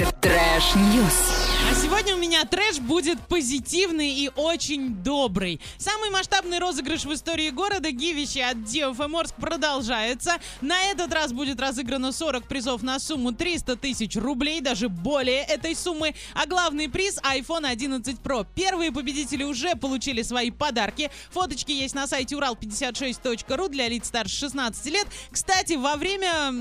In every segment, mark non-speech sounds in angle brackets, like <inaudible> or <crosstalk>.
Trash news. А сегодня у меня трэш будет позитивный и очень добрый. Самый масштабный розыгрыш в истории города Гивище от DFM Орск продолжается. На этот раз будет разыграно 40 призов на сумму 300 тысяч рублей, даже более этой суммы. А главный приз iPhone 11 Pro. Первые победители уже получили свои подарки. Фоточки есть на сайте урал56.ру для лиц старше 16 лет. Кстати, во время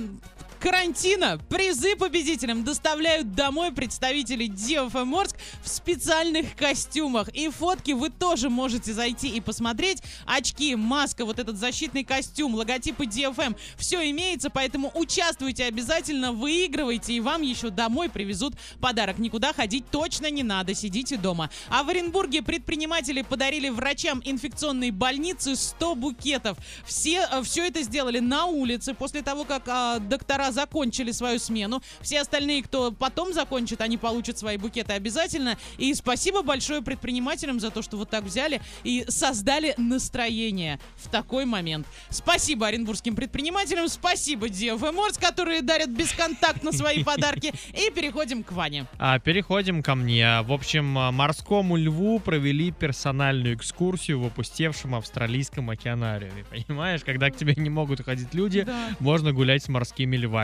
карантина призы победителям доставляют домой представители DFM Орск в специальных костюмах. И фотки вы тоже можете зайти и посмотреть. Очки, маска, вот этот защитный костюм, логотипы DFM. Все имеется, поэтому участвуйте обязательно, выигрывайте, и вам еще домой привезут подарок. Никуда ходить точно не надо, сидите дома. А в Оренбурге предприниматели подарили врачам инфекционной больницы 100 букетов. Все, э, все это сделали на улице после того, как а, доктора закончили свою смену. Все остальные, кто потом закончит, они получат свои букеты обязательно. И спасибо большое предпринимателям за то, что вот так взяли и создали настроение в такой момент. Спасибо оренбургским предпринимателям, спасибо DFM Морс, которые дарят бесконтактно свои <laughs> подарки. И переходим к Ване. А, переходим ко мне. В общем, а, морскому льву провели персональную экскурсию в опустевшем австралийском океанариуме. Понимаешь, когда к тебе не могут ходить люди, Да. можно гулять с морскими львами.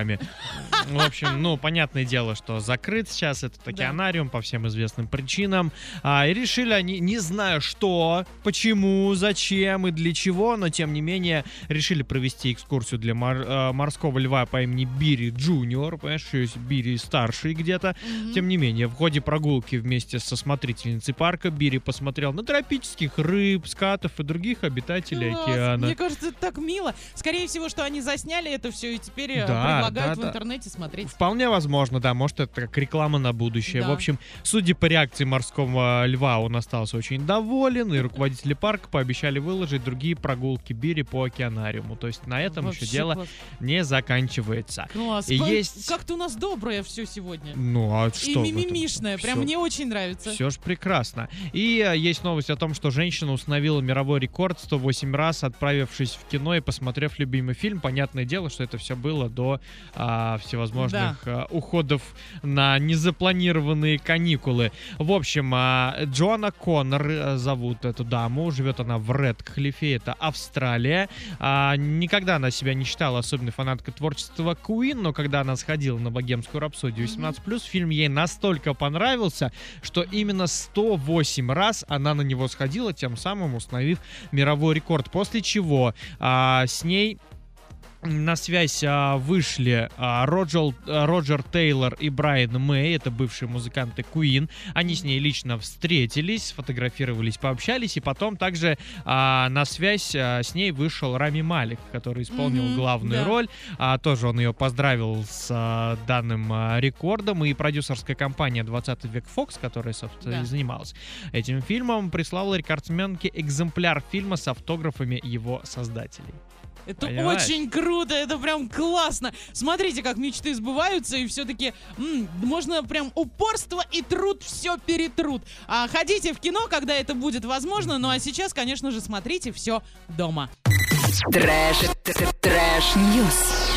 В общем, ну, понятное дело, что закрыт сейчас этот океанариум по всем известным причинам. А, и решили они, не знаю что, почему, зачем и для чего, но тем не менее решили провести экскурсию для мор- э, морского льва по имени Бири Джуниор, понимаешь, еще есть Бири старший где-то. Тем не менее, в ходе прогулки вместе со смотрительницей парка Бири посмотрел на тропических рыб, скатов и других обитателей Класс. океана. Мне кажется, это так мило. Скорее всего, что они засняли это все и теперь э, Да, предлагают да, в интернете смотреть. Вполне возможно, да, может это как реклама на будущее. Да. В общем, судя по реакции морского льва, он остался очень доволен, и руководители парка пообещали выложить другие прогулки Бири по океанариуму. То есть на этом Вообще еще дело класс. не заканчивается. Класс. И есть- Как-то у нас доброе все сегодня. Ну, а И что? этом? мимимишное. Прям Всё- мне очень нравится. Все ж прекрасно. И э, есть новость о том, что женщина установила мировой рекорд 108 раз, отправившись в кино и посмотрев любимый фильм. Понятное дело, что это все было до а, всевозможных а, уходов на незапланированные каникулы. В общем, а, Джоанна Коннор э, зовут эту даму. Живет она в Редклифе, это Австралия. А, никогда она себя не считала особенной фанаткой творчества Queen, но когда она сходила на богемскую рапсодию 18+, фильм ей настолько понравился, что именно 108 раз она на него сходила, тем самым установив мировой рекорд. После чего а, с ней на связь а, вышли а, Роджер, а, Роджер Тейлор и Брайан Мэй, это бывшие музыканты Queen. Они с ней лично встретились, сфотографировались, пообщались, и потом также а, на связь а, с ней вышел Рами Малик, который исполнил Мгм, главную да. роль. А, тоже он ее поздравил с а, данным а, рекордом, и продюсерская компания 20 век Fox, которая, собственно, Да. и занималась этим фильмом, прислала рекордсменке экземпляр фильма с автографами его создателей. Это Понимаешь? очень круто, это прям классно. Смотрите, как мечты сбываются, и все-таки можно прям упорство и труд все перетрут. А ходите в кино, когда это будет возможно, ну а сейчас, конечно же, смотрите все дома. Trash, trash news.